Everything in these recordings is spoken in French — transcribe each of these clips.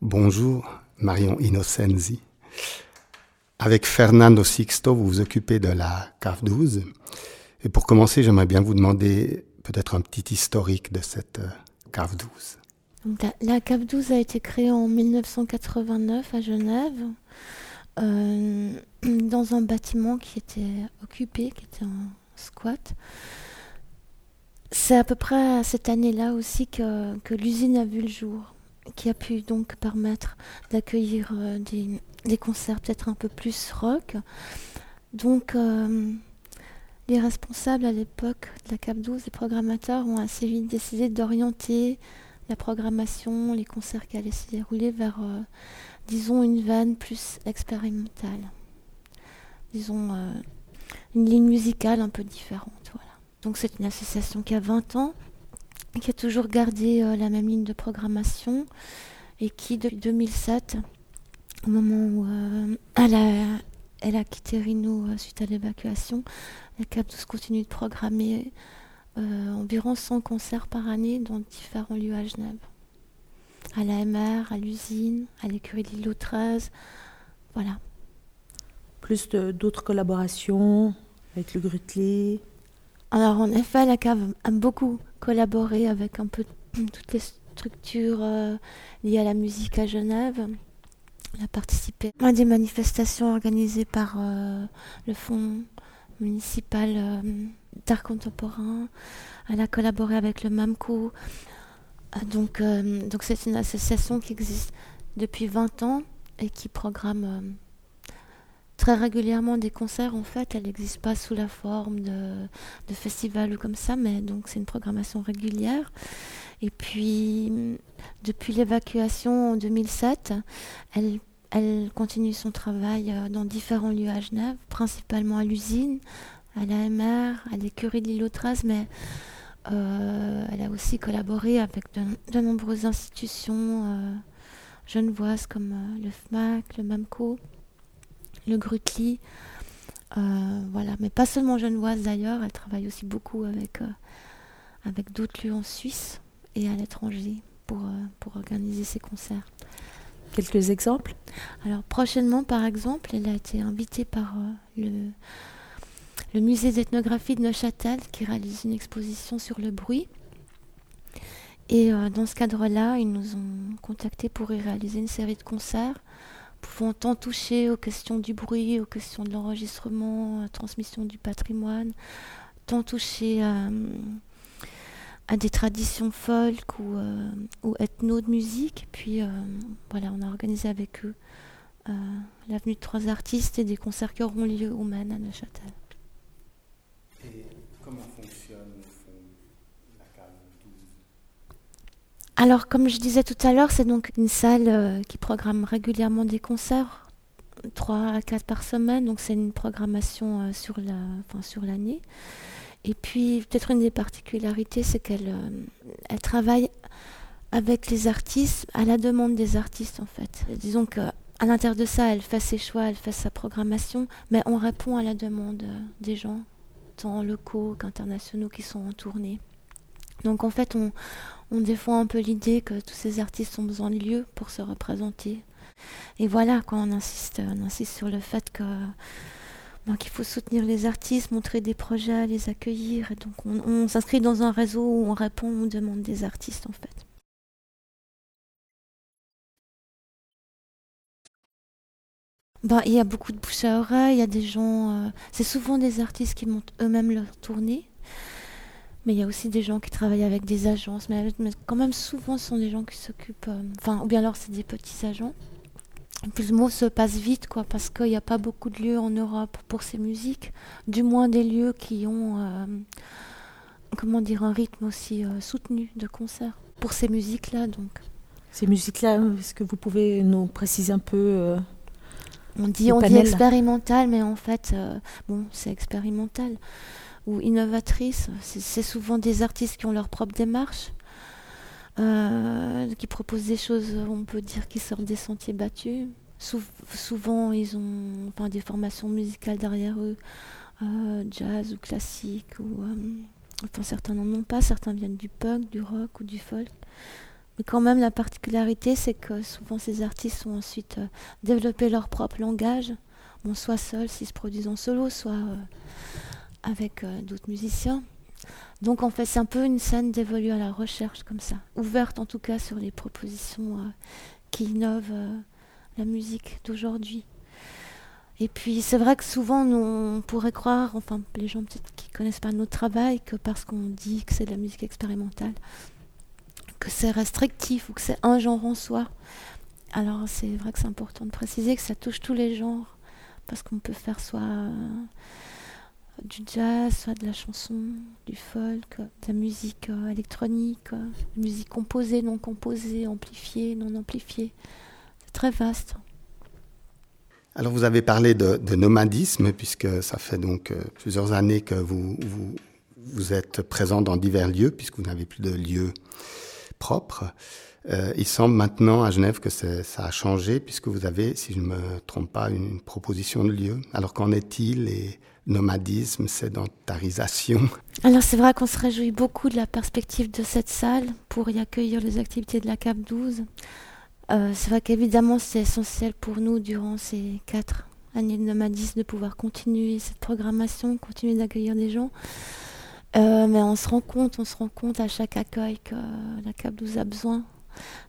Bonjour, Marion Innocenzi. Avec Fernando Sixto, vous vous occupez de la CAF 12. Et pour commencer, j'aimerais bien vous demander peut-être un petit historique de cette euh, CAF 12. la, CAF 12 a été créée en 1989 à Genève, euh, dans un bâtiment qui était occupé, qui était en squat. C'est à peu près cette année-là aussi que, l'usine a vu le jour, qui a pu donc permettre d'accueillir euh, des, concerts peut-être un peu plus rock. Donc euh, les responsables à l'époque de la CAP 12, les programmateurs, ont assez vite décidé d'orienter la programmation, les concerts qui allaient se dérouler vers, euh, disons, une veine plus expérimentale. Disons, une ligne musicale un peu différente. Donc c'est une association qui a 20 ans, qui a toujours gardé euh, la même ligne de programmation et qui depuis 2007, au moment où euh, elle, a, quitté Rhino euh, suite à l'évacuation, elle a tous continue de programmer environ 100 concerts par année dans différents lieux à Genève. À la MR, à l'usine, à l'écurie de l'îlot 13, voilà. Plus d'autres collaborations avec le Grutli alors en effet, la cave a beaucoup collaboré avec un peu toutes les structures euh, liées à la musique à Genève. Elle a participé à des manifestations organisées par euh, le Fonds municipal euh, d'art contemporain. Elle a collaboré avec le MAMCO. donc donc c'est une association qui existe depuis 20 ans et qui programme très régulièrement des concerts. En fait, elle n'existe pas sous la forme de, de festival ou comme ça, mais donc c'est une programmation régulière. Et puis, depuis l'évacuation en 2007, elle, continue son travail euh, dans différents lieux à Genève, principalement à l'usine, à l'AMR, à l'écurie de l'îlot 13, mais euh, elle a aussi collaboré avec de, nombreuses institutions euh, genevoises comme le FMAC, le MAMCO le Grutli. Euh, voilà, mais pas seulement genevoise d'ailleurs, elle travaille aussi beaucoup avec, euh, avec d'autres lieux en Suisse et à l'étranger pour, euh, pour organiser ses concerts. Quelques exemples? Alors prochainement, par exemple, elle a été invitée par le, le musée d'ethnographie de Neuchâtel qui réalise une exposition sur le bruit. Et dans ce cadre-là, ils nous ont contactés pour y réaliser une série de concerts pouvant tant toucher aux questions du bruit, aux questions de l'enregistrement, transmission du patrimoine, tant toucher à, des traditions folk ou, euh, ou, ethno de musique. puis euh, voilà, on a organisé avec eux euh, l'avenue de trois artistes et des concerts qui auront lieu au Maine à Neuchâtel. Alors, comme je disais tout à l'heure, c'est donc une salle euh, qui programme régulièrement des concerts, 3 à 4 par semaine, donc c'est une programmation euh, sur, l'année. Et puis, peut-être une des particularités, c'est qu'elle euh, travaille avec les artistes, à la demande des artistes en fait. Disons qu'à l'intérieur de ça, elle fait ses choix, elle fait sa programmation, mais on répond à la demande des gens, tant locaux qu'internationaux qui sont en tournée. Donc en fait, on, on défend un peu l'idée que tous ces artistes ont besoin de lieux pour se représenter. Et voilà, quand on insiste, on insiste sur le fait que qu'il faut soutenir les artistes, montrer des projets, les accueillir. Et donc on, s'inscrit dans un réseau où on répond aux demandes des artistes en fait. Ben, il y a beaucoup de bouche à oreille, il y a des gens. Euh, c'est souvent des artistes qui montent eux-mêmes leur tournée. Mais il y a aussi des gens qui travaillent avec des agences, mais, quand même souvent ce sont des gens qui s'occupent, euh, enfin, ou bien alors c'est des petits agents. Et puis le mot se passe vite, quoi, parce qu'il n'y a pas beaucoup de lieux en Europe pour ces musiques, du moins des lieux qui ont, euh, comment dire, un rythme aussi euh, soutenu de concert pour ces musiques-là, donc. Ces musiques-là, est-ce que vous pouvez nous préciser un peu On dit, on dit expérimental, mais en fait, bon, c'est expérimental ou innovatrices. C'est souvent des artistes qui ont leur propre démarche, euh, qui proposent des choses, on peut dire, qui sortent des sentiers battus. souvent, ils ont enfin, des formations musicales derrière eux, euh, jazz ou classique, ou euh, enfin, certains n'en ont pas, certains viennent du punk, du rock ou du folk. Mais quand même, la particularité, c'est que souvent ces artistes ont ensuite développé leur propre langage, soit seuls s'ils se produisent en solo, soit avec d'autres musiciens. Donc en fait, c'est un peu une scène d'évoluer à la recherche comme ça, ouverte en tout cas sur les propositions qui innovent la musique d'aujourd'hui. Et puis c'est vrai que souvent on pourrait croire, enfin les gens peut-être qui connaissent pas notre travail, que parce qu'on dit que c'est de la musique expérimentale, que c'est restrictif ou que c'est un genre en soi. Alors c'est vrai que c'est important de préciser que ça touche tous les genres, parce qu'on peut faire soit euh, du jazz, soit de la chanson, du folk, de la musique euh, électronique, euh, musique composée, non composée, amplifiée, non amplifiée. C'est très vaste. Alors vous avez parlé de, nomadisme, puisque ça fait donc euh, plusieurs années que vous, vous, êtes présent dans divers lieux, puisque vous n'avez plus de lieu propre. Euh, il semble maintenant à Genève que ça a changé, puisque vous avez, si je ne me trompe pas, une, proposition de lieu. Alors qu'en est-il et nomadisme, sédentarisation? Alors c'est vrai qu'on se réjouit beaucoup de la perspective de cette salle pour y accueillir les activités de la CAP 12. Euh, c'est vrai qu'évidemment, c'est essentiel pour nous durant ces quatre années de nomadisme de pouvoir continuer cette programmation, continuer d'accueillir des gens. Euh, mais on se rend compte, on se rend compte à chaque accueil que la CAP 12 a besoin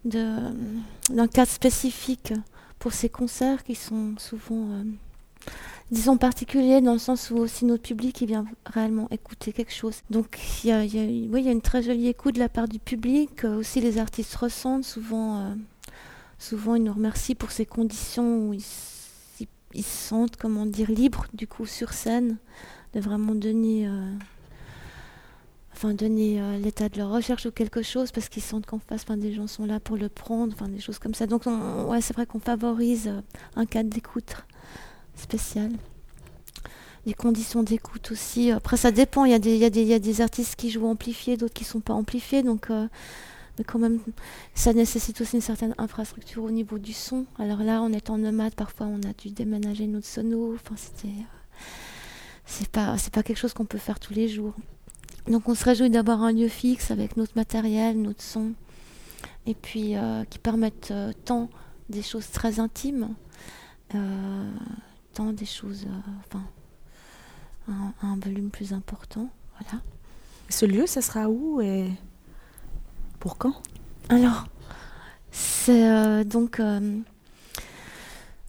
d'un cadre spécifique pour ces concerts qui sont souvent, euh, disons, particuliers dans le sens où aussi notre public il vient réellement écouter quelque chose. Donc il y a, y a une très jolie écoute de la part du public, aussi les artistes ressentent souvent souvent ils nous remercient pour ces conditions où ils, se sentent, comment dire, libres du coup sur scène, de vraiment donner, euh, enfin donner euh, l'état de leur recherche ou quelque chose parce qu'ils sentent qu'en face, des gens sont là pour le prendre, enfin des choses comme ça. Donc ouais, c'est vrai qu'on favorise euh, un cadre d'écoute spécial. Les conditions d'écoute aussi. Après, ça dépend. Il y, a des, il, y a des, artistes qui jouent amplifiés, d'autres qui ne sont pas amplifiés. Donc, mais quand même, ça nécessite aussi une certaine infrastructure au niveau du son. Alors là, en étant nomade, parfois on a dû déménager notre sono. Enfin, c'était, euh, c'est pas, c'est pas quelque chose qu'on peut faire tous les jours. Donc on se réjouit d'avoir un lieu fixe avec notre matériel, notre son, et puis euh, qui permettent euh, tant des choses très intimes, tant des choses, enfin, un, un, volume plus important. Voilà. Ce lieu, ça sera où et pour quand? Alors, c'est euh, donc euh,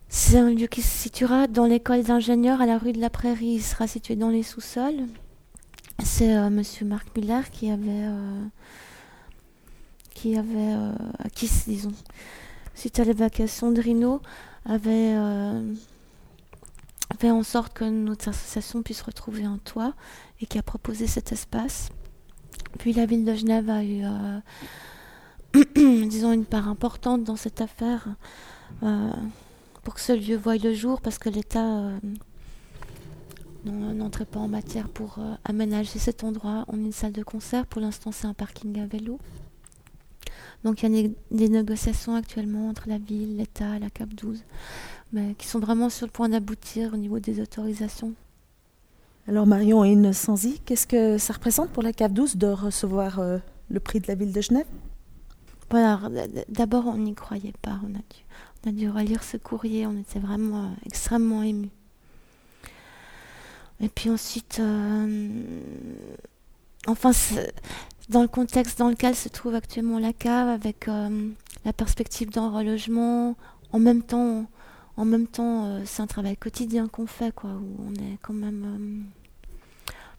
c'est un lieu qui se situera dans l'école d'ingénieurs à la rue de la Prairie. Il sera situé dans les sous-sols. C'est euh, Monsieur Marc Miller qui avait qui avait qui disons suite à l'évacuation de Rhino avait fait en sorte que notre association puisse retrouver un toit et qui a proposé cet espace. Puis la ville de Genève a eu, euh, disons, une part importante dans cette affaire euh, pour que ce lieu voie le jour, parce que l'État euh, n'entrait pas en matière pour aménager cet endroit. On a une salle de concert, pour l'instant c'est un parking à vélo. Donc il y a des négociations actuellement entre la ville, l'État, la CAP 12, mais qui sont vraiment sur le point d'aboutir au niveau des autorisations. Alors Marion et Innocenzi, qu'est-ce que ça représente pour la CAF 12 de recevoir euh, le prix de la ville de Genève? D'abord, on n'y croyait pas. On a, dû, on a dû relire ce courrier. On était vraiment euh, extrêmement émus. Et puis ensuite, euh, enfin, dans le contexte dans lequel se trouve actuellement la cave, avec la perspective d'un relogement, en même temps, en même temps, c'est un travail quotidien qu'on fait, quoi, où on est quand même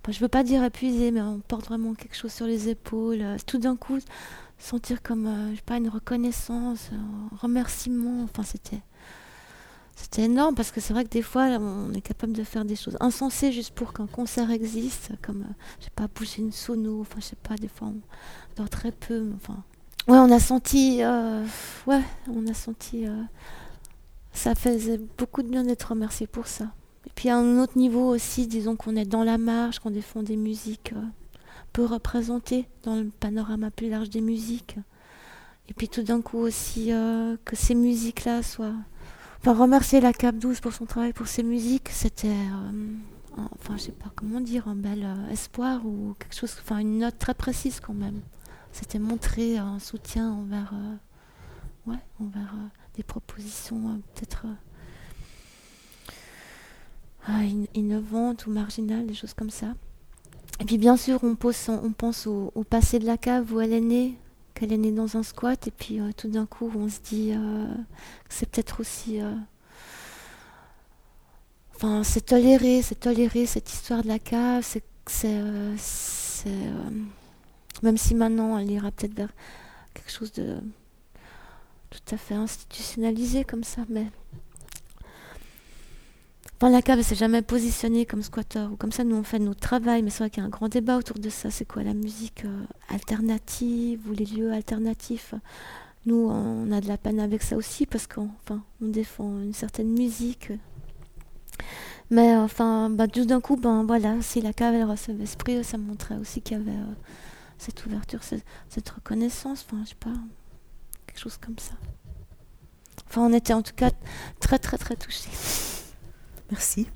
je veux pas dire épuisé, mais on porte vraiment quelque chose sur les épaules. Euh, tout d'un coup, sentir comme, euh, je pas, une reconnaissance, un remerciement. Enfin, c'était, c'était énorme parce que c'est vrai que des fois, on est capable de faire des choses insensées juste pour qu'un concert existe, comme, euh, je sais pas, bouger une sono. Enfin, je sais pas, des fois, on dort très peu. enfin, ouais, on a senti, ouais, on a senti. ça faisait beaucoup de bien d'être remercié pour ça. Et puis à un autre niveau aussi, disons qu'on est dans la marche, qu'on défend des musiques euh, peu représentées dans le panorama plus large des musiques. Et puis tout d'un coup aussi euh, que ces musiques-là soient... Enfin, remercier la CAP 12 pour son travail pour ces musiques, c'était... Euh, enfin, je sais pas comment dire, un bel espoir ou quelque chose... Enfin, une note très précise quand même. c'était montrer un soutien envers, ouais, envers des propositions peut-être innovantes ou marginales, des choses comme ça. Et puis bien sûr, on, on pense au, passé de la cave où elle est née, qu'elle est née dans un squat, et puis tout d'un coup, on se dit que c'est peut-être aussi Enfin, c'est toléré, c'est toléré cette histoire de la cave. C'est, euh, euh, même si maintenant elle ira peut-être vers quelque chose de tout à fait institutionnalisé comme ça, mais la cave, s'est jamais positionnée comme squatter ou comme ça. Nous, on fait notre travail, mais c'est vrai qu'il y a un grand débat autour de ça. C'est quoi la musique euh, alternative ou les lieux alternatifs? Nous, on a de la peine avec ça aussi parce qu'on on défend une certaine musique mais enfin, bah, tout d'un coup, ben voilà, si la cave elle recevait esprit, ça montrait aussi qu'il y avait euh, cette ouverture, cette, reconnaissance, enfin, je sais pas, quelque chose comme ça. Enfin, on était en tout cas très très très touchés. Merci.